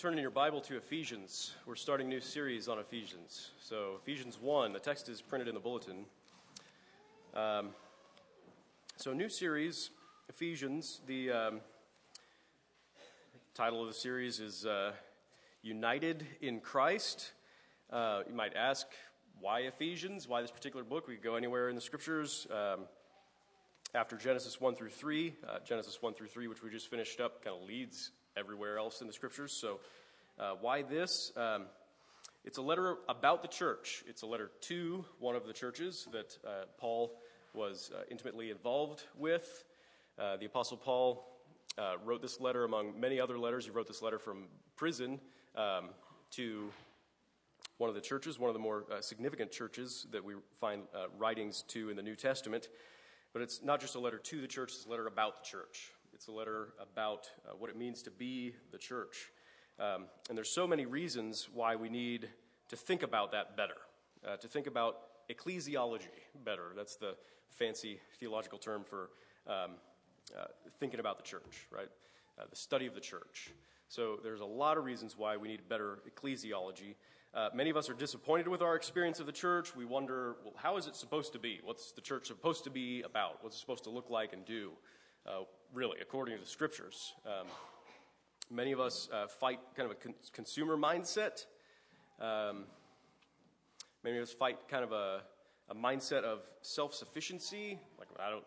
turn in your Bible to Ephesians. We're starting a new series on Ephesians. So, Ephesians 1, the text is printed in the bulletin. Um, so, new series, Ephesians. The um, title of the series is uh, United in Christ. Uh, you might ask, why Ephesians? Why this particular book? We could go anywhere in the scriptures. Um, after Genesis 1 through 3, uh, Genesis 1 through 3, which we just finished up, kind of leads everywhere else in the scriptures. So, uh, why this? Um, it's a letter about the church. It's a letter to one of the churches that uh, Paul was uh, intimately involved with. Uh, the Apostle Paul uh, wrote this letter among many other letters. He wrote this letter from prison um, to one of the churches, one of the more uh, significant churches that we find writings to in the New Testament. But it's not just a letter to the church, it's a letter about the church. It's a letter about uh, what it means to be the church. Um, and there's so many reasons why we need to think about that better, uh, to think about ecclesiology better. That's the fancy theological term for um, uh, thinking about the church, right? Uh, the study of the church. So there's a lot of reasons why we need better ecclesiology. Uh, many of us are disappointed with our experience of the church. We wonder, well, how is it supposed to be? What's the church supposed to be about? What's it supposed to look like and do? Uh, really, according to the scriptures. Um, many of us uh, fight kind of a con- consumer mindset. Um, many of us fight kind of a, a mindset of self sufficiency, like I don't,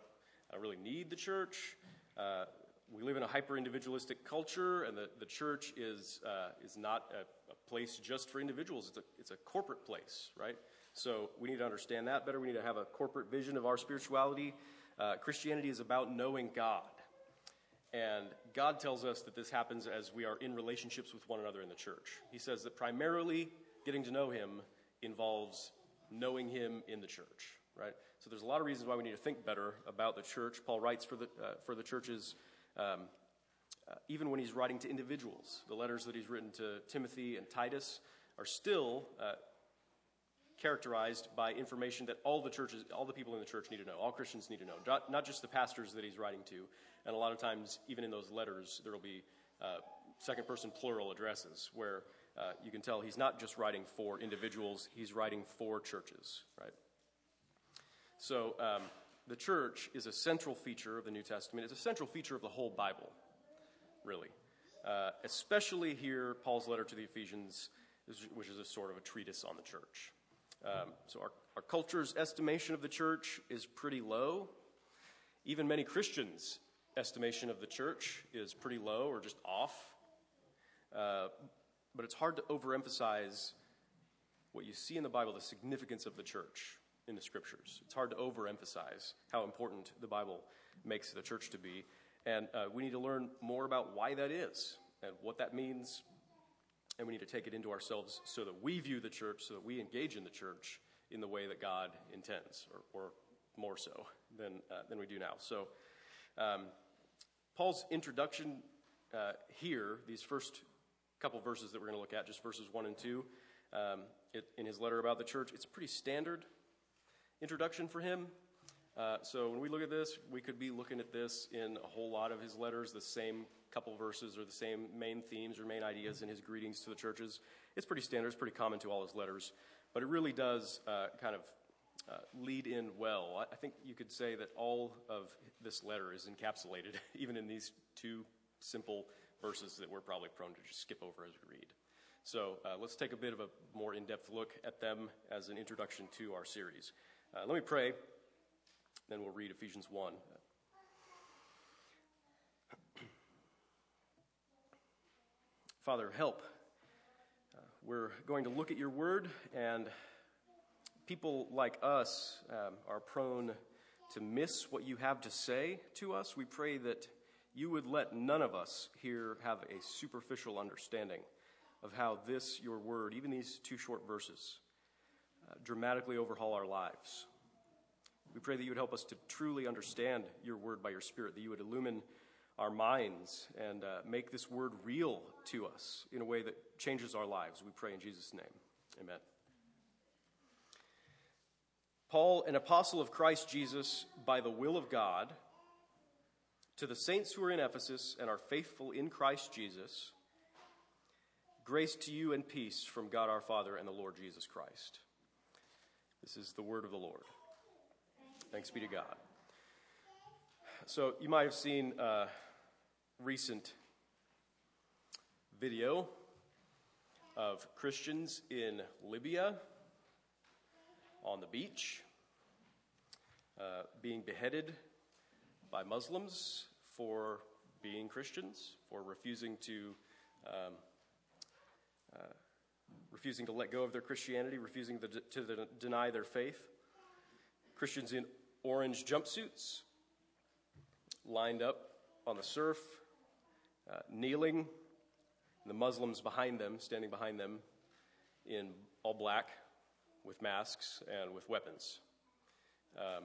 I don't really need the church. Uh, we live in a hyper individualistic culture, and the, the church is, uh, is not a, a, place just for individuals, it's a, it's a corporate place, right? So we need to understand that better. We need to have a corporate vision of our spirituality. Uh, Christianity is about knowing God. And God tells us that this happens as we are in relationships with one another in the church. He says that primarily getting to know Him involves knowing Him in the church, right? So there's a lot of reasons why we need to think better about the church. Paul writes for the, uh, for the churches, um, uh, even when he's writing to individuals. The letters that he's written to Timothy and Titus are still uh, characterized by information that all the churches, all the people in the church need to know, all Christians need to know, not, just the pastors that he's writing to. And a lot of times, even in those letters, there will be uh, second person plural addresses where uh, you can tell he's not just writing for individuals, he's writing for churches, right? So, um, the church is a central feature of the New Testament. It's a central feature of the whole Bible, really. Uh, especially here, Paul's letter to the Ephesians, which is a sort of a treatise on the church. Um, so our, our culture's estimation of the church is pretty low. Even many Christians' estimation of the church is pretty low or just off. Uh, but it's hard to overemphasize what you see in the Bible, the significance of the church in the scriptures. It's hard to overemphasize how important the Bible makes the church to be. And uh, we need to learn more about why that is and what that means and we need to take it into ourselves so that we view the church, so that we engage in the church in the way that God intends, or, or more so than, uh, than we do now. So, um, Paul's introduction uh, here, these first couple verses that we're going to look at, just verses 1 and 2, um, it, in his letter about the church, it's pretty standard introduction for him. Uh, so when we look at this, we could be looking at this in a whole lot of his letters, the same couple verses or the same main themes or main ideas in his greetings to the churches. It's pretty standard, it's pretty common to all his letters, but it really does uh, kind of uh, lead in well. I think you could say that all of this letter is encapsulated, even in these two simple verses that we're probably prone to just skip over as we read. So uh, let's take a bit of a more in depth look at them as an introduction to our series. Uh, let me pray, then we'll read Ephesians 1. Father, help. Uh, we're going to look at your word, and people like us um, are prone to miss what you have to say to us. We pray that you would let none of us here have a superficial understanding of how this, your word, even these two short verses, uh, dramatically overhaul our lives. We pray that you would help us to truly understand your word by your Spirit, that you would illumine our minds and uh, make this word real to us in a way that changes our lives. We pray in Jesus' name. Amen. Paul, an apostle of Christ Jesus by the will of God, to the saints who are in Ephesus and are faithful in Christ Jesus, Grace to you and peace from God our Father and the Lord Jesus Christ. This is the word of the Lord. Thanks be to God. So, you might have seen a recent video of Christians in Libya on the beach uh, being beheaded by Muslims for being Christians, for refusing to. Um, uh, refusing to let go of their Christianity, refusing to, to the, deny their faith. Christians in orange jumpsuits, lined up on the surf, uh, kneeling, the Muslims behind them, standing behind them in all black with masks and with weapons. Um,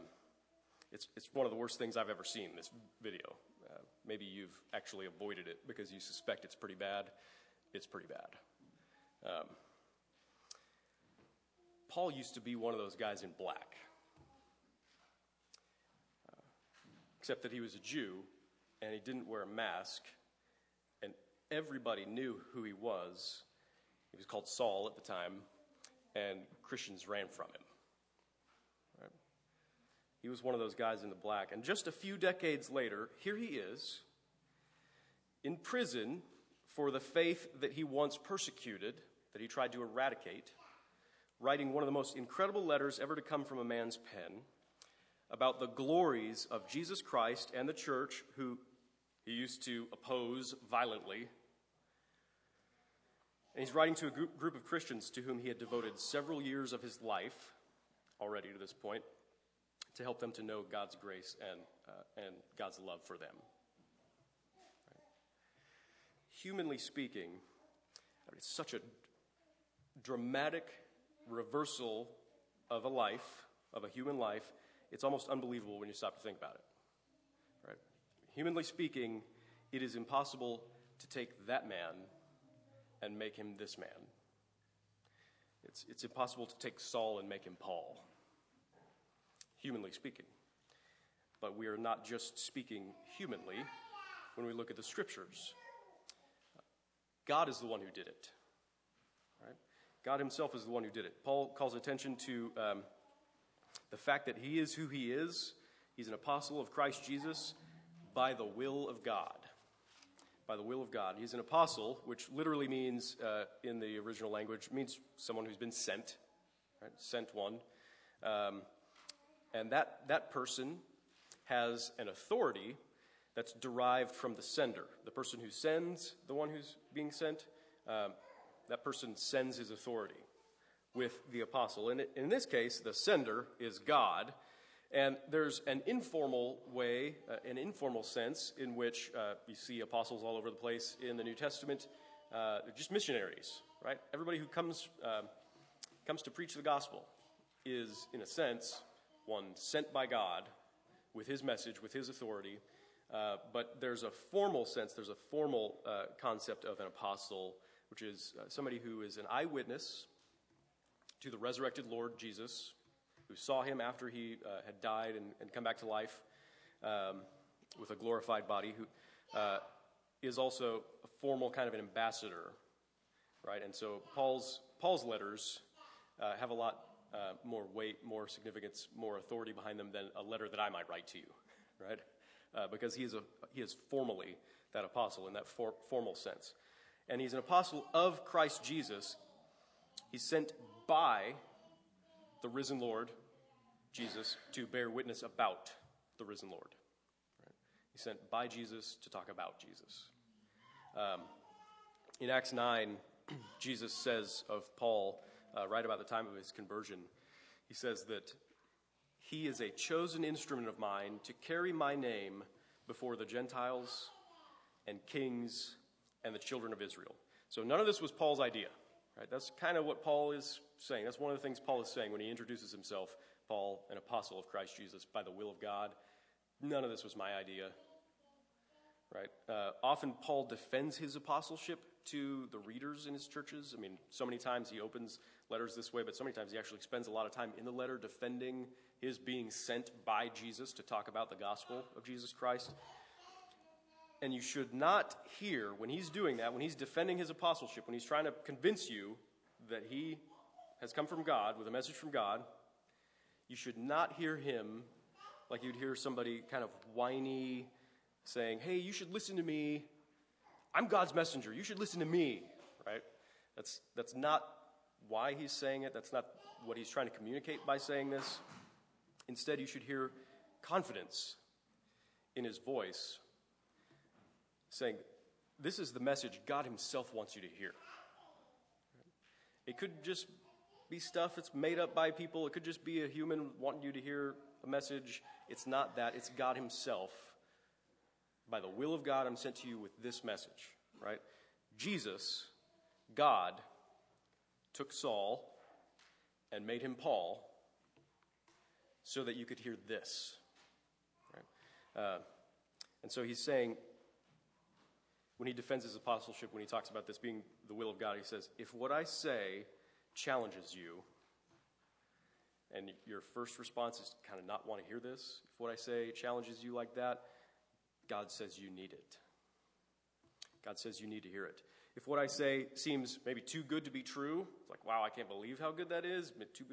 it's, it's one of the worst things I've ever seen, this video. Uh, maybe you've actually avoided it because you suspect it's pretty bad. It's pretty bad. Um, Paul used to be one of those guys in black, uh, except that he was a Jew and he didn't wear a mask, everybody knew who he was. He was called Saul at the time, and Christians ran from him. Right? He was one of those guys in the black. And just a few decades later, here he is in prison for the faith that he once persecuted, that he tried to eradicate, writing one of the most incredible letters ever to come from a man's pen about the glories of Jesus Christ and the church, who he used to oppose violently. And he's writing to a group, group of Christians to whom he had devoted several years of his life already to this point to help them to know God's grace and, uh, and God's love for them humanly speaking, it's such a dramatic reversal of a life, of a human life, it's almost unbelievable when you stop to think about it. Humanly speaking, it is impossible to take that man and make him this man. It's, it's impossible to take Saul and make him Paul, humanly speaking. But we are not just speaking humanly when we look at the scriptures. God is the one who did it. Right? God himself is the one who did it. Paul calls attention to um, the fact that he is who he is. He's an apostle of Christ Jesus by the will of God. By the will of God. He's an apostle, which literally means, uh, in the original language, means someone who's been sent, right? Sent one. Um, and that, that person has an authority that's derived from the sender. The person who sends the one who's being sent, um, that person sends his authority with the apostle. And in this case, the sender is God. And there's an informal way, uh, an informal sense in which uh, you see apostles all over the place in the New Testament. Uh, they're just missionaries, right? Everybody who comes, um, comes to preach the gospel is, in a sense, one sent by God with his message, with his authority, uh, but there's a formal sense, there's a formal uh, concept of an apostle, which is uh, somebody who is an eyewitness to the resurrected Lord Jesus, who saw him after he uh, had died and, and, come back to life um, with a glorified body, who uh, is also a formal kind of an ambassador, right? And so Paul's, Paul's letters have a lot more weight, more significance, more authority behind them than a letter that I might write to you, right? uh, because he is, a, he is formally that apostle in that for, formal sense. And he's an apostle of Christ Jesus. He's sent by the risen Lord, Jesus, to bear witness about the risen Lord. Right? He's sent by Jesus to talk about Jesus. Um, in Acts 9, Jesus says of Paul, uh, right about the time of his conversion, he says that he is a chosen instrument of mine to carry my name before the Gentiles and kings and the children of Israel. So none of this was Paul's idea. Right? That's kind of what Paul is saying. That's one of the things Paul is saying when he introduces himself, Paul, an apostle of Christ Jesus, by the will of God. None of this was my idea. Right? Uh, often Paul defends his apostleship to the readers in his churches. I mean, so many times he opens letters this way, but so many times he actually spends a lot of time in the letter defending his being sent by Jesus to talk about the gospel of Jesus Christ. And you should not hear, when he's doing that, when he's defending his apostleship, when he's trying to convince you that he has come from God with a message from God, you should not hear him like you'd hear somebody kind of whiny saying, Hey, you should listen to me. I'm God's messenger. You should listen to me, right? That's, that's not why he's saying it. That's not what he's trying to communicate by saying this. Instead, you should hear confidence in his voice saying, This is the message God himself wants you to hear. It could just be stuff that's made up by people, it could just be a human wanting you to hear a message. It's not that, it's God himself. By the will of God, I'm sent to you with this message, right? Jesus, God, took Saul and made him Paul so that you could hear this. Right? Uh, and so he's saying, when he defends his apostleship, when he talks about this being the will of God, he says, If what I say challenges you, and your first response is kind of not want to hear this, if what I say challenges you like that, God says you need it. God says you need to hear it. If what I say seems maybe too good to be true, it's like, wow, I can't believe how good that is, too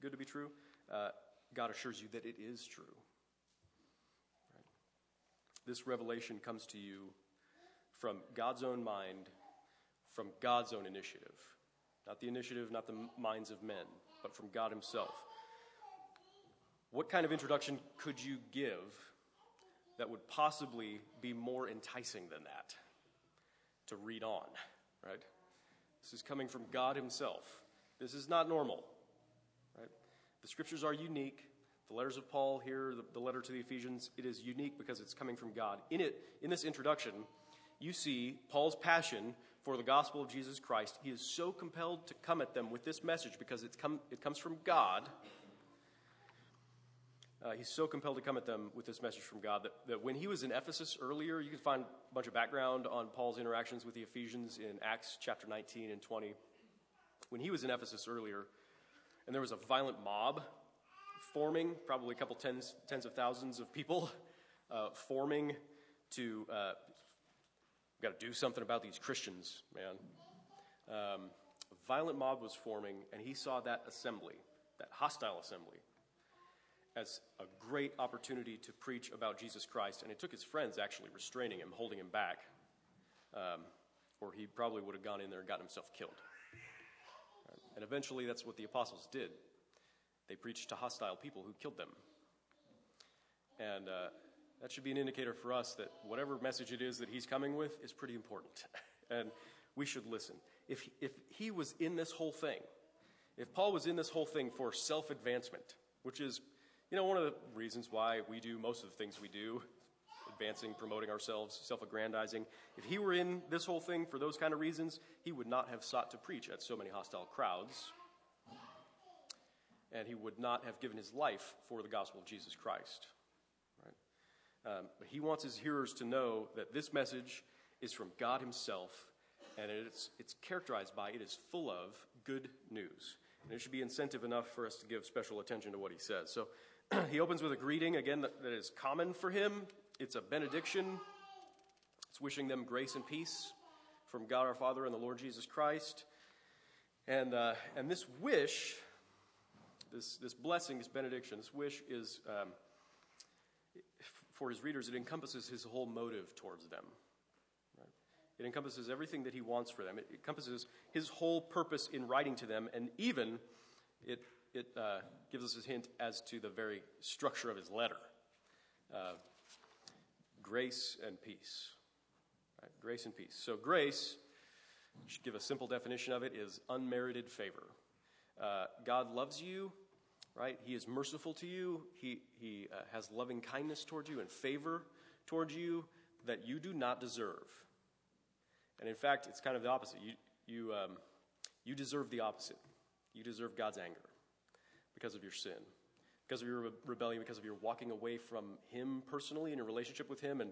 good to be true, uh, God assures you that it is true. Right? This revelation comes to you from God's own mind, from God's own initiative. Not the initiative, not the minds of men, but from God Himself. What kind of introduction could you give that would possibly be more enticing than that to read on, right? This is coming from God Himself. This is not normal, right? The scriptures are unique. The letters of Paul here, the, the letter to the Ephesians, it is unique because it's coming from God. In it, in this introduction, you see Paul's passion for the gospel of Jesus Christ. He is so compelled to come at them with this message because it's come, it comes from God uh, he's so compelled to come at them with this message from God that, that when he was in Ephesus earlier, you can find a bunch of background on Paul's interactions with the Ephesians in Acts chapter 19 and 20. When he was in Ephesus earlier, and there was a violent mob forming, probably a couple tens, tens of thousands of people uh, forming to, uh, got to do something about these Christians, man. Um, a violent mob was forming, and he saw that assembly, that hostile assembly as a great opportunity to preach about Jesus Christ, and it took his friends actually restraining him, holding him back, um, or he probably would have gone in there and gotten himself killed. And eventually, that's what the apostles did. They preached to hostile people who killed them. And uh, that should be an indicator for us that whatever message it is that he's coming with is pretty important. and we should listen. If, if he was in this whole thing, if Paul was in this whole thing for self advancement, which is you know, one of the reasons why we do most of the things we do, advancing, promoting ourselves, self aggrandizing, if he were in this whole thing for those kind of reasons, he would not have sought to preach at so many hostile crowds. And he would not have given his life for the gospel of Jesus Christ. Um, but he wants his hearers to know that this message is from God himself, and it's, it's characterized by, it is full of good news. And it should be incentive enough for us to give special attention to what he says. So he opens with a greeting, again, that, that is common for him. It's a benediction. It's wishing them grace and peace from God our Father and the Lord Jesus Christ. And, uh, and this wish, this, this blessing, this benediction, this wish is, um, for his readers, it encompasses his whole motive towards them. Right? It encompasses everything that he wants for them. It encompasses his whole purpose in writing to them, and even it it uh, gives us a hint as to the very structure of his letter uh, grace and peace. Right? Grace and peace. So, grace, should give a simple definition of it, is unmerited favor. Uh, God loves you, right? He is merciful to you. He, he uh, has loving kindness towards you and favor towards you that you do not deserve. And in fact, it's kind of the opposite. You, you, um, you deserve the opposite. You deserve God's anger because of your sin, because of your rebellion, because of your walking away from Him personally in your relationship with Him and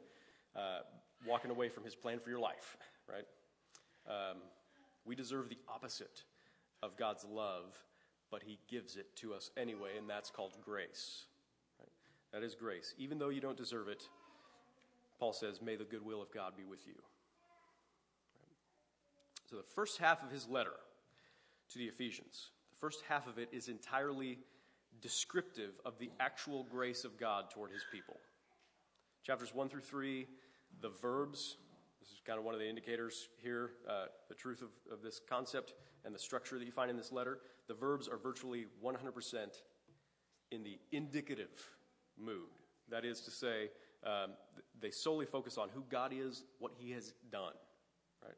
uh, walking away from His plan for your life, right? Um, we deserve the opposite of God's love, but He gives it to us anyway, and that's called grace. Right? That is grace. Even though you don't deserve it, Paul says, May the goodwill of God be with you. So, the first half of his letter to the Ephesians, the first half of it is entirely descriptive of the actual grace of God toward his people. Chapters 1 through 3, the verbs, this is kind of one of the indicators here, uh, the truth of, of this concept and the structure that you find in this letter. The verbs are virtually 100% in the indicative mood. That is to say, um, they solely focus on who God is, what He has done, right?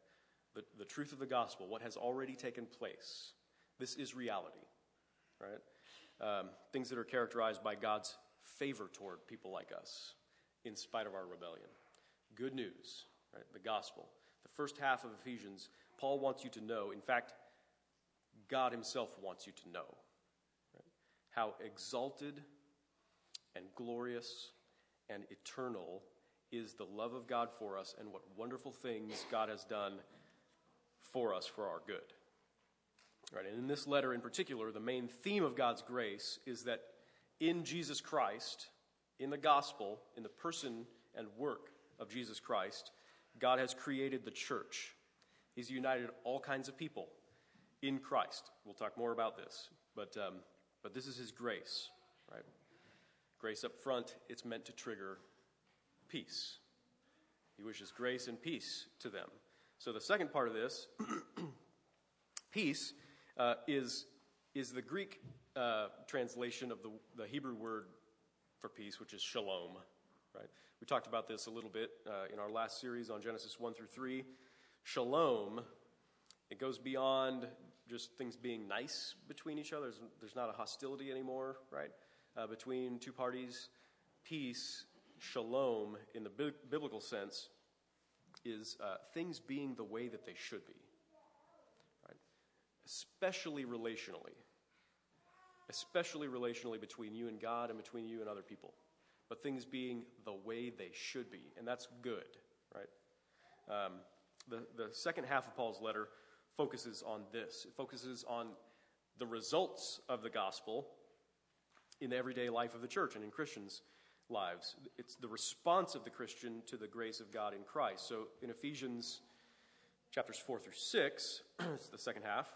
The, the truth of the gospel, what has already taken place. This is reality, right? Um, things that are characterized by God's favor toward people like us, in spite of our rebellion. Good news, right? The gospel. The first half of Ephesians, Paul wants you to know, in fact, God Himself wants you to know right? how exalted and glorious and eternal is the love of God for us and what wonderful things God has done for us for our good. Right, and in this letter in particular, the main theme of God's grace is that in Jesus Christ, in the gospel, in the person and work of Jesus Christ, God has created the church. He's united all kinds of people in Christ. We'll talk more about this, but, um, but this is His grace, right? Grace up front, it's meant to trigger peace. He wishes grace and peace to them. So the second part of this, peace, uh, is, is the Greek uh, translation of the, the Hebrew word for peace, which is shalom. Right? We talked about this a little bit uh, in our last series on Genesis 1 through 3. Shalom, it goes beyond just things being nice between each other. There's, there's not a hostility anymore, right? Uh, between two parties. Peace, shalom, in the bi- biblical sense, is uh, things being the way that they should be, right? Especially relationally especially relationally between you and God and between you and other people. But things being the way they should be, and that's good, right? Um, the, the second half of Paul's letter focuses on this. It focuses on the results of the gospel in the everyday life of the church and in Christians' lives. It's the response of the Christian to the grace of God in Christ. So in Ephesians chapters 4 through 6, it's the second half,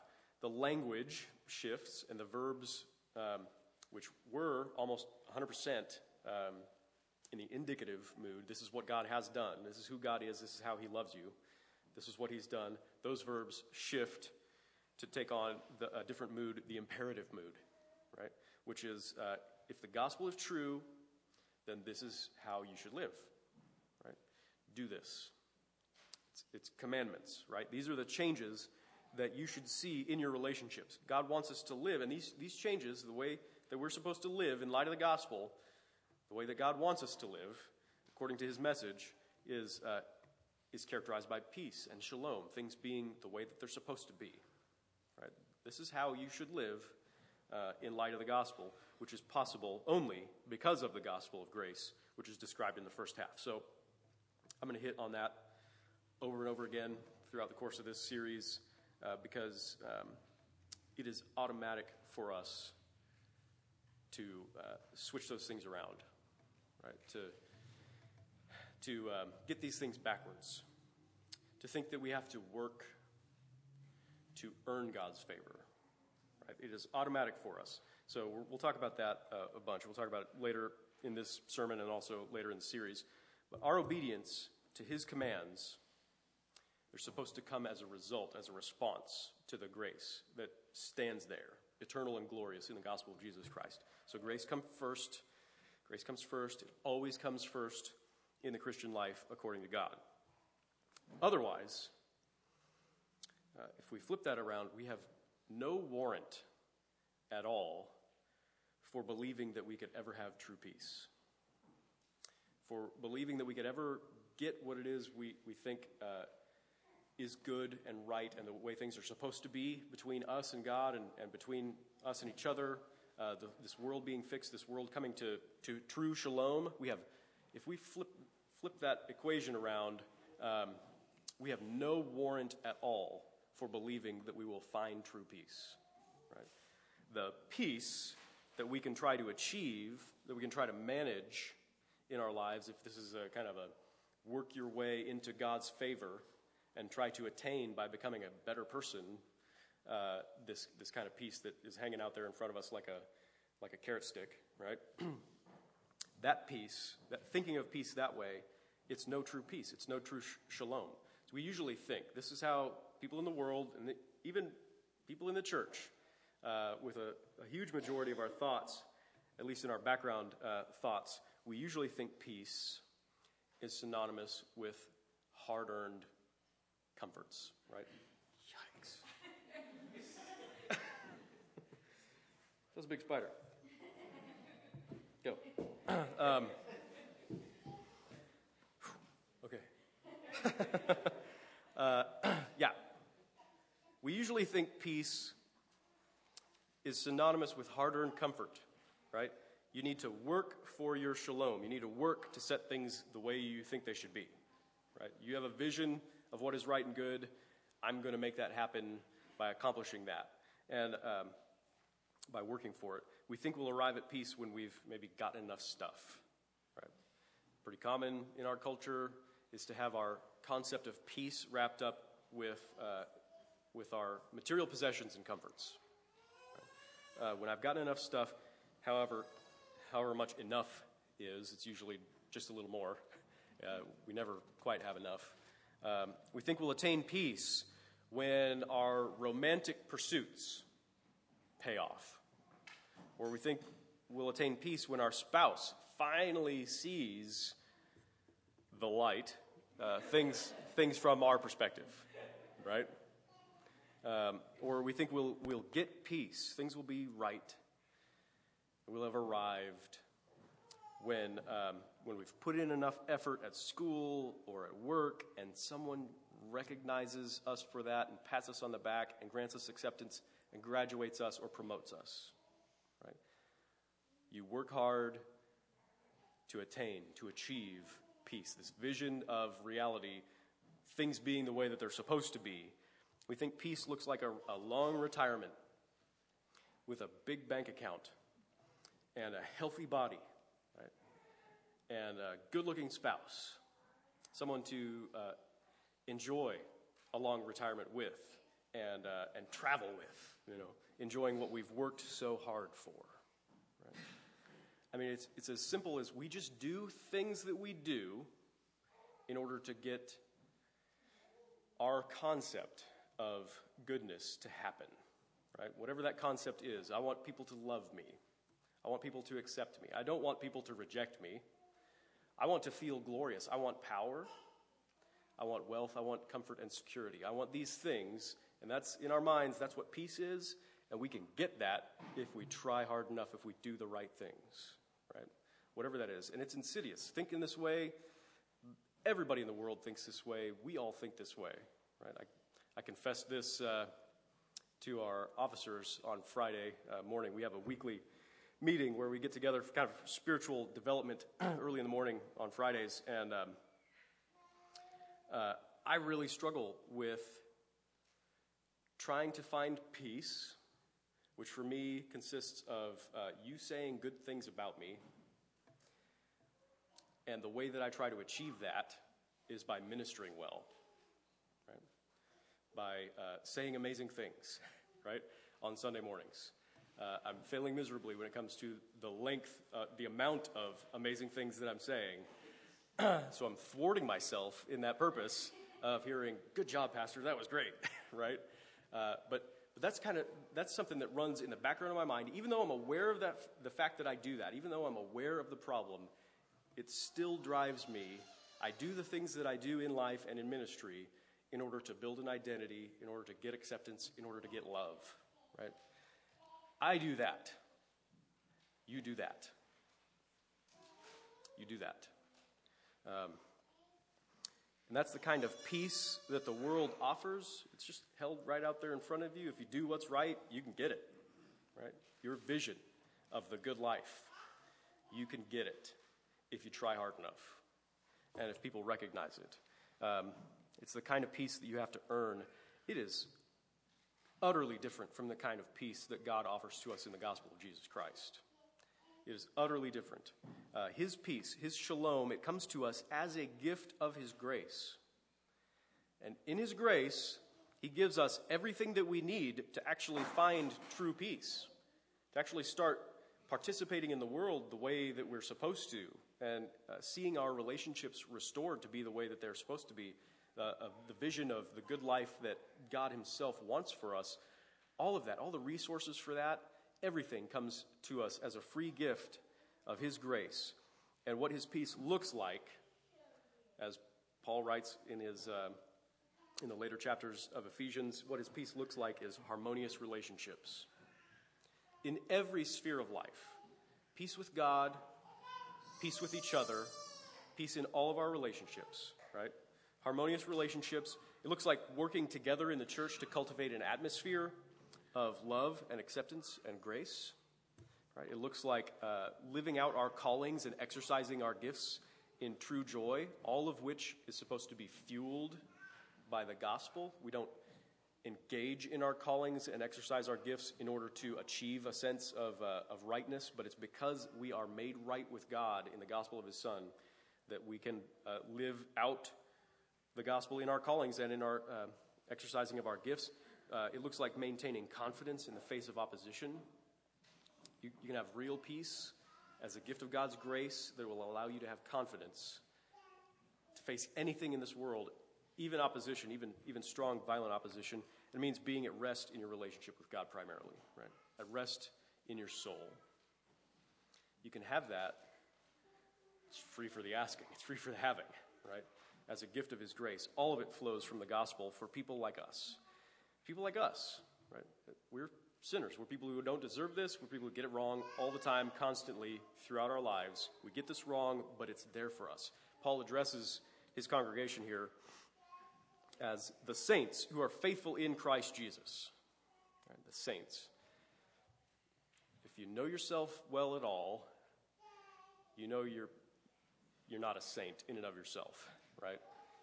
the language shifts and the verbs um, which were almost 100% um, in the indicative mood. This is what God has done. This is who God is. This is how He loves you. This is what He's done. Those verbs shift to take on the, a different mood, the imperative mood, right? Which is uh, if the gospel is true, then this is how you should live, right? Do this. It's, it's commandments, right? These are the changes that you should see in your relationships. God wants us to live, and these, these changes, the way that we're supposed to live in light of the gospel, the way that God wants us to live, according to his message, is, uh, is characterized by peace and shalom, things being the way that they're supposed to be. Right? This is how you should live uh, in light of the gospel, which is possible only because of the gospel of grace, which is described in the first half. So I'm going to hit on that over and over again throughout the course of this series uh, because um, it is automatic for us to uh, switch those things around, right? To, to um, get these things backwards, to think that we have to work to earn God's favor. Right? It is automatic for us. So we'll talk about that uh, a bunch. We'll talk about it later in this sermon and also later in the series. But our obedience to His commands they're supposed to come as a result, as a response to the grace that stands there, eternal and glorious in the gospel of Jesus Christ. So grace comes first. Grace comes first. It always comes first in the Christian life according to God. Otherwise, uh, if we flip that around, we have no warrant at all for believing that we could ever have true peace. For believing that we could ever get what it is we, we think uh, is good and right and the way things are supposed to be between us and God and, and between us and each other. Uh, the, this world being fixed, this world coming to, to true shalom. We have, if we flip, flip that equation around, um, we have no warrant at all for believing that we will find true peace. Right? The peace that we can try to achieve, that we can try to manage in our lives, if this is a kind of a work your way into God's favor and try to attain by becoming a better person uh, this, this kind of peace that is hanging out there in front of us like a, like a carrot stick, right? that peace, that thinking of peace that way, it's no true peace. It's no true sh- shalom. So we usually think this is how people in the world, and the, even people in the church, uh, with a, a, huge majority of our thoughts, at least in our background uh, thoughts, we usually think peace is synonymous with hard earned comforts, right? Yikes. That's a big spider. Go. um, okay. uh, yeah. We usually think peace is synonymous with hard earned comfort, right? You need to work for your shalom. You need to work to set things the way you think they should be, right? You have a vision of what is right and good. I'm going to make that happen by accomplishing that and um, by working for it. We think we'll arrive at peace when we've maybe gotten enough stuff, right? Pretty common in our culture is to have our concept of peace wrapped up with, uh, with our material possessions and comforts. Right? Uh, when I've gotten enough stuff, however, however much enough is, it's usually just a little more. Uh, we never quite have enough. Um, we think we'll attain peace when our romantic pursuits pay off. Or we think we'll attain peace when our spouse finally sees the light, uh, things, things from our perspective, right? Um, or we think we'll, we'll get peace, things will be right, we'll have arrived when, um, when we've put in enough effort at school or at work and someone recognizes us for that and pats us on the back and grants us acceptance and graduates us or promotes us. Right? You work hard to attain, to achieve peace, this vision of reality, things being the way that they're supposed to be. We think peace looks like a, a long retirement with a big bank account and a healthy body and a good looking spouse, someone to uh, enjoy a long retirement with and, uh, and travel with, you know, enjoying what we've worked so hard for. I mean, it's, it's as simple as we just do things that we do in order to get our concept of goodness to happen. Right? Whatever that concept is, I want people to love me. I want people to accept me. I don't want people to reject me. I want to feel glorious. I want power. I want wealth. I want comfort and security. I want these things, and that's in our minds, that's what peace is, and we can get that if we try hard enough, if we do the right things, right? Whatever that is. And it's insidious. Think in this way. Everybody in the world thinks this way. We all think this way, right? I, I this uh, to our officers on Friday uh, morning. We have a weekly meeting where we get together for kind of spiritual development early in the morning on Fridays. And um, uh, I really struggle with trying to find peace, which for me consists of uh, you saying good things about me. And the way that I try to achieve that is by ministering well, right? By uh, saying amazing things, right, on Sunday mornings. Uh, I'm failing miserably when it comes to the length, uh, the amount of amazing things that I'm saying. so I'm thwarting myself in that purpose of hearing, "Good job, Pastor. That was great," right? Uh, but but that's kind of that's something that runs in the background of my mind. Even though I'm aware of that, the fact that I do that, even though I'm aware of the problem, it still drives me. I do the things that I do in life and in ministry in order to build an identity, in order to get acceptance, in order to get love, right? I do that. You do that. You do that. Um, and that's the kind of peace that the world offers. It's just held right out there in front of you. If you do what's right, you can get it. Right? Your vision of the good life, you can get it if you try hard enough and if people recognize it. Um, it's the kind of peace that you have to earn. It is utterly different from the kind of peace that God offers to us in the gospel of Jesus Christ. It is utterly different. Uh, his peace, his shalom, it comes to us as a gift of his grace. And in his grace, he gives us everything that we need to actually find true peace, to actually start participating in the world the way that we're supposed to, and uh, seeing our relationships restored to be the way that they're supposed to be, uh, the vision of the good life that God Himself wants for us. All of that, all the resources for that, everything comes to us as a free gift of His grace. And what His peace looks like, as Paul writes in his. Uh, in the later chapters of Ephesians, what his peace looks like is harmonious relationships. In every sphere of life peace with God, peace with each other, peace in all of our relationships, right? Harmonious relationships. It looks like working together in the church to cultivate an atmosphere of love and acceptance and grace. Right? It looks like uh, living out our callings and exercising our gifts in true joy, all of which is supposed to be fueled by the gospel. We don't engage in our callings and exercise our gifts in order to achieve a sense of, uh, of rightness, but it's because we are made right with God in the gospel of His Son that we can uh, live out the gospel in our callings and in our uh, exercising of our gifts. Uh, it looks like maintaining confidence in the face of opposition. You, you can have real peace as a gift of God's grace that will allow you to have confidence to face anything in this world even opposition, even, even strong, violent opposition. It means being at rest in your relationship with God primarily, right? At rest in your soul. You can have that. It's free for the asking, it's free for the having, right? As a gift of His grace. All of it flows from the gospel for people like us. People like us, right? We're sinners. We're people who don't deserve this. We're people who get it wrong all the time, constantly, throughout our lives. We get this wrong, but it's there for us. Paul addresses his congregation here as the saints who are faithful in Christ Jesus. Right, the saints. If you know yourself well at all, you know you're, you're not a saint in and of yourself, right?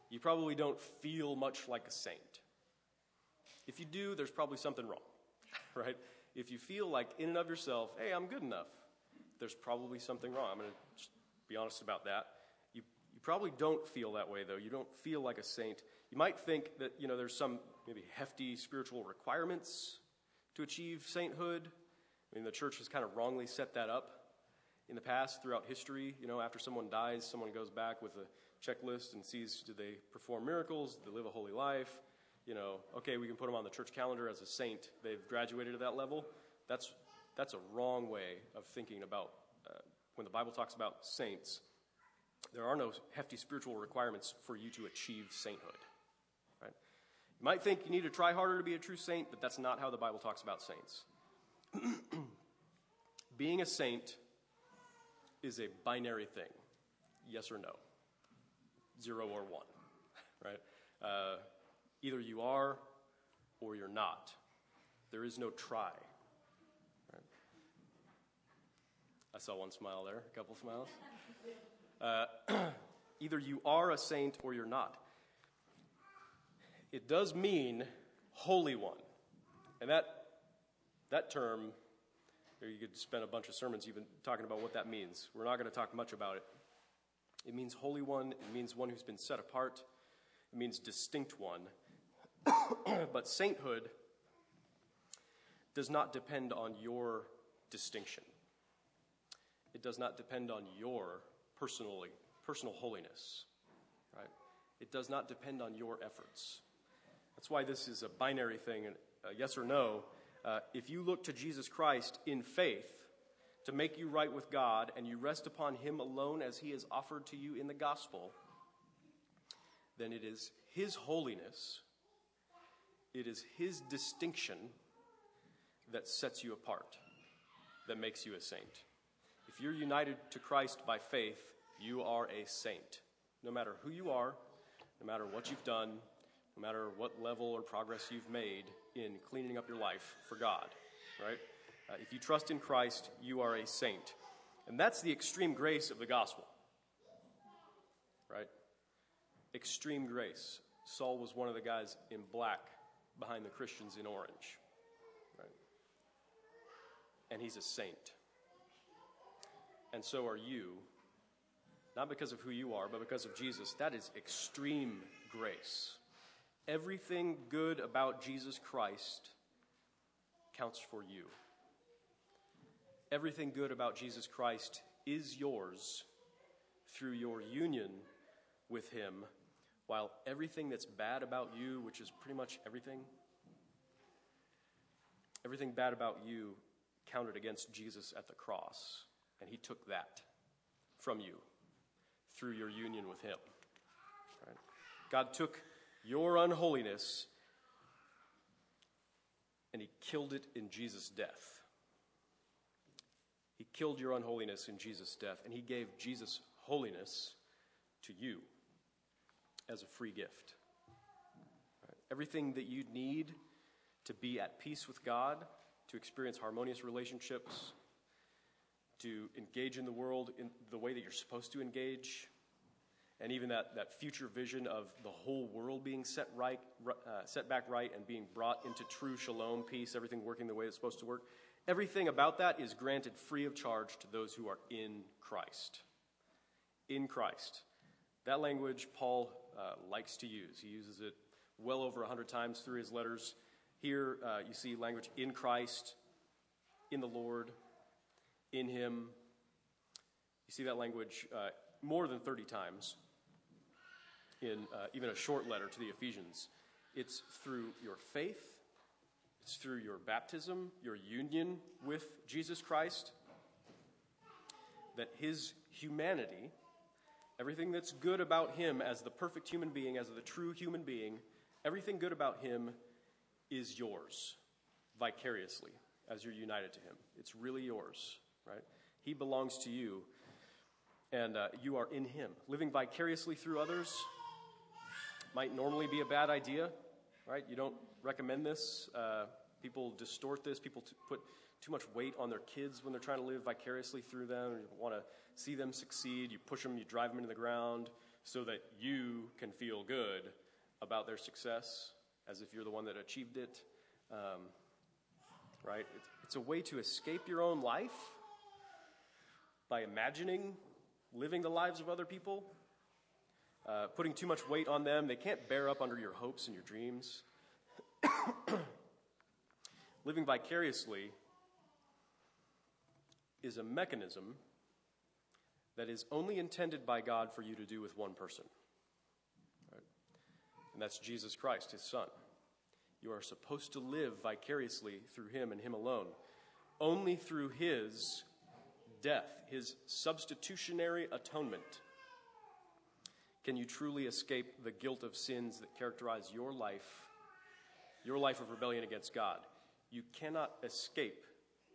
You probably don't feel much like a saint. If you do, there's probably something wrong, right? If you feel like in and of yourself, hey, I'm good enough, there's probably something wrong. I'm going to be honest about that. You, you probably don't feel that way, though. You don't feel like a saint you might think that, you know, there's some maybe hefty spiritual requirements to achieve sainthood. I mean, the church has kind of wrongly set that up in the past throughout history. You know, after someone dies, someone goes back with a checklist and sees do they perform miracles, do they live a holy life? You know, okay, we can put them on the church calendar as a saint. They've graduated to that level. That's, that's a wrong way of thinking about uh, when the Bible talks about saints. There are no hefty spiritual requirements for you to achieve sainthood. Right? You might think you need to try harder to be a true saint, but that's not how the Bible talks about saints. Being a saint is a binary thing yes or no, zero or one, right? Uh, either you are or you're not. There is no try. Right? I saw one smile there, a couple smiles. Uh, either you are a saint or you're not it does mean Holy One. And that, that term, you could spend a bunch of sermons even talking about what that means. We're not going to talk much about it. It means Holy One, it means one who's been set apart, it means distinct one. but sainthood does not depend on your distinction. It does not depend on your personally, personal holiness, right? It does not depend on your efforts. That's why this is a binary thing, uh, yes or no. Uh, if you look to Jesus Christ in faith to make you right with God and you rest upon Him alone as He is offered to you in the gospel, then it is His holiness, it is His distinction that sets you apart, that makes you a saint. If you're united to Christ by faith, you are a saint. No matter who you are, no matter what you've done, no matter what level or progress you've made in cleaning up your life for God, right? Uh, if you trust in Christ, you are a saint. And that's the extreme grace of the gospel, right? Extreme grace. Saul was one of the guys in black behind the Christians in orange, right? And he's a saint. and so are you, not because of who you are, but because of Jesus, that is extreme grace. Everything good about Jesus Christ counts for you. Everything good about Jesus Christ is yours through your union with Him, while everything that's bad about you, which is pretty much everything, everything bad about you counted against Jesus at the cross, and He took that from you through your union with Him. Right? God took your unholiness and He killed it in Jesus' death. He killed your unholiness in Jesus' death, and He gave Jesus' holiness to you as a free gift. Everything that you need to be at peace with God, to experience harmonious relationships, to engage in the world in the way that you're supposed to engage, and even that, that future vision of the whole world being set right, uh, set back right, and being brought into true shalom, peace, everything working the way it's supposed to work. Everything about that is granted free of charge to those who are in Christ. In Christ. That language Paul uh, likes to use. He uses it well over 100 times through his letters. Here uh, you see language in Christ, in the Lord, in Him. You see that language uh, more than 30 times in uh, even a short letter to the Ephesians. It's through your faith, it's through your baptism, your union with Jesus Christ, that His humanity, everything that's good about Him as the perfect human being, as the true human being, everything good about Him is yours vicariously as you're united to Him. It's really yours, right? He belongs to you, and uh, you are in Him. Living vicariously through others might normally be a bad idea, right? You don't recommend this. Uh, people distort this. People t- put too much weight on their kids when they're trying to live vicariously through them. You want to see them succeed. You push them, you drive them into the ground so that you can feel good about their success as if you're the one that achieved it. Um, right? It's, it's a way to escape your own life by imagining living the lives of other people, uh, putting too much weight on them. They can't bear up under your hopes and your dreams. living vicariously is a mechanism that is only intended by God for you to do with one person. Right? And that's Jesus Christ, his son. You are supposed to live vicariously through him and him alone. Only through his death, his substitutionary atonement, can you truly escape the guilt of sins that characterize your life, your life of rebellion against God. You cannot escape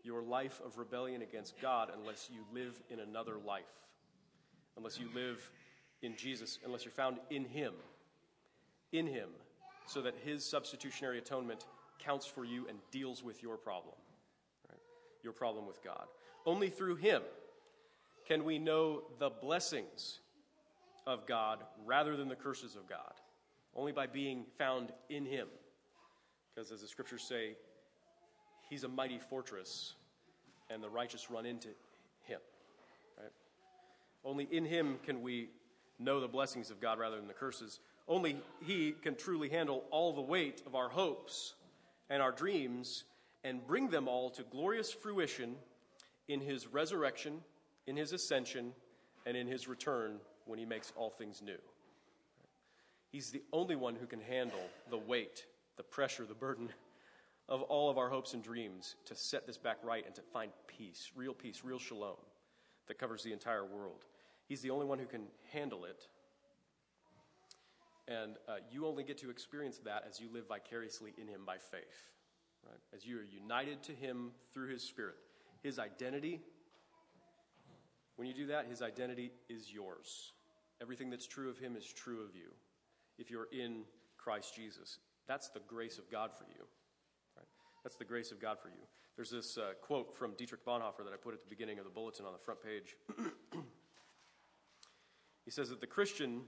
your life of rebellion against God unless you live in another life, unless you live in Jesus, unless you're found in Him. In Him, so that his substitutionary atonement counts for you and deals with your problem, right? your problem with God. Only through him can we know the blessings of God rather than the curses of God. Only by being found in him. Because as the scriptures say, he's a mighty fortress and the righteous run into him. Right? Only in him can we know the blessings of God rather than the curses. Only He can truly handle all the weight of our hopes and our dreams and bring them all to glorious fruition in His resurrection, in His ascension, and in His return when He makes all things new. He's the only one who can handle the weight, the pressure, the burden of all of our hopes and dreams to set this back right and to find peace, real peace, real shalom that covers the entire world. He's the only one who can handle it and uh, you only get to experience that as you live vicariously in Him by faith, right? As you are united to Him through His Spirit. His identity, when you do that, His identity is yours. Everything that's true of Him is true of you if you're in Christ Jesus. That's the grace of God for you. That's the grace of God for you. There's this uh, quote from Dietrich Bonhoeffer that I put at the beginning of the bulletin on the front page. he says that the Christian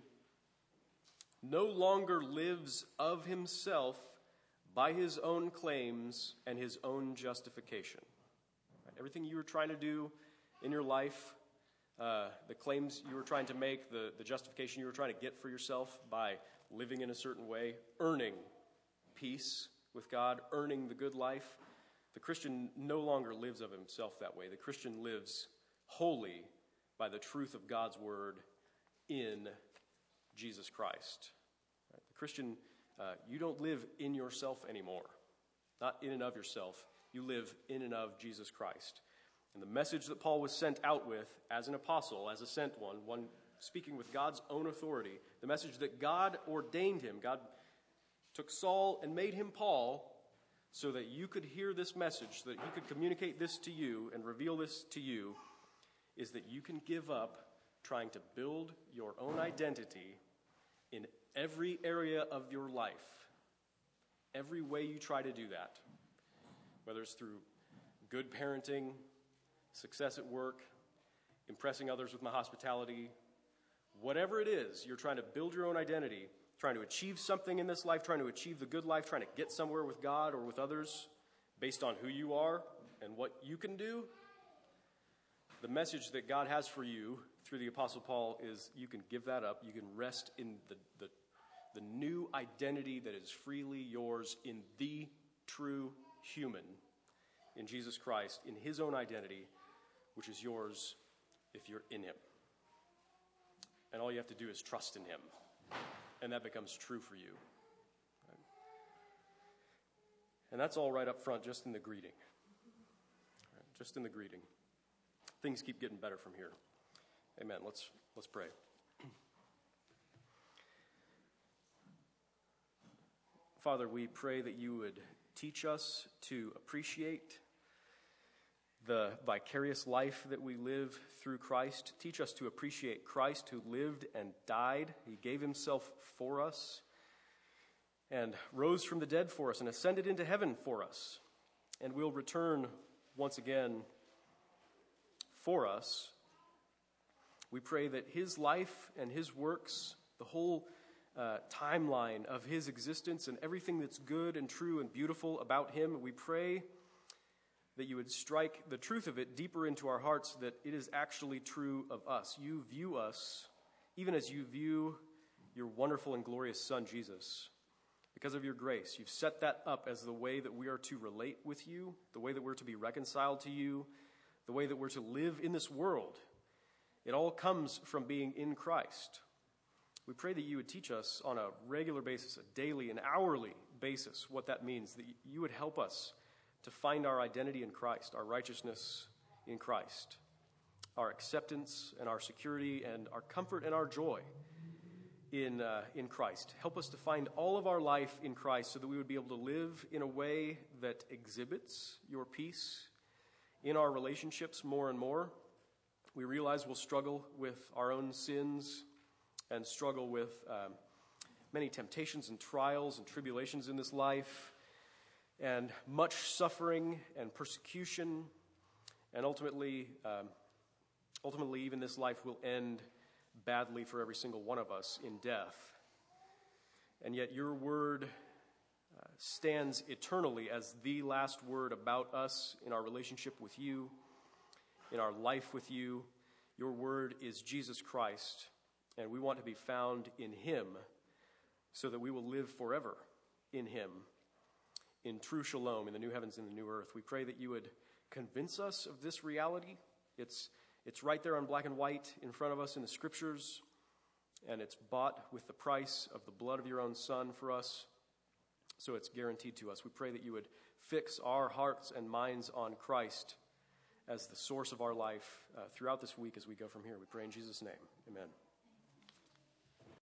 no longer lives of himself by his own claims and his own justification. Right? Everything you were trying to do in your life uh, the claims you were trying to make, the, the justification you were trying to get for yourself by living in a certain way, earning peace with God, earning the good life. The Christian no longer lives of himself that way. The Christian lives wholly by the truth of God's word in Jesus Christ. Right? The Christian, uh, you don't live in yourself anymore, not in and of yourself. You live in and of Jesus Christ. And the message that Paul was sent out with as an apostle, as a sent one, one speaking with God's own authority, the message that God ordained him, God took Saul and made him Paul so that you could hear this message, so that he could communicate this to you and reveal this to you, is that you can give up trying to build your own identity in every area of your life, every way you try to do that, whether it's through good parenting, success at work, impressing others with my hospitality, whatever it is, you're trying to build your own identity, trying to achieve something in this life, trying to achieve the good life, trying to get somewhere with God or with others based on who you are and what you can do. The message that God has for you through the Apostle Paul is you can give that up. You can rest in the, the, the new identity that is freely yours in the true human, in Jesus Christ, in his own identity, which is yours if you're in him. And all you have to do is trust in him. And that becomes true for you. Right? And that's all right up front, just in the greeting. Right? Just in the greeting. Things keep getting better from here. Amen. Let's, let's pray. Father, we pray that you would teach us to appreciate the vicarious life that we live through Christ. Teach us to appreciate Christ who lived and died. He gave himself for us and rose from the dead for us and ascended into heaven for us and will return once again for us. We pray that his life and his works, the whole uh, timeline of his existence and everything that's good and true and beautiful about him, we pray that you would strike the truth of it deeper into our hearts that it is actually true of us. You view us even as you view your wonderful and glorious Son, Jesus. Because of your grace, you've set that up as the way that we are to relate with you, the way that we're to be reconciled to you, the way that we're to live in this world. It all comes from being in Christ. We pray that you would teach us on a regular basis, a daily and hourly basis, what that means, that you would help us to find our identity in Christ, our righteousness in Christ, our acceptance and our security and our comfort and our joy in, uh, in Christ. Help us to find all of our life in Christ so that we would be able to live in a way that exhibits your peace in our relationships more and more. We realize we'll struggle with our own sins and struggle with um, many temptations and trials and tribulations in this life and much suffering and persecution, and ultimately, um, ultimately, even this life will end badly for every single one of us in death. And yet, your word uh, stands eternally as the last word about us in our relationship with you, in our life with you. Your word is Jesus Christ, and we want to be found in Him so that we will live forever in Him in true shalom in the new heavens and the new earth. We pray that you would convince us of this reality. It's, it's right there on black and white in front of us in the scriptures, and it's bought with the price of the blood of your own Son for us. So it's guaranteed to us. We pray that you would fix our hearts and minds on Christ as the source of our life uh, throughout this week as we go from here. We pray in Jesus' name. Amen.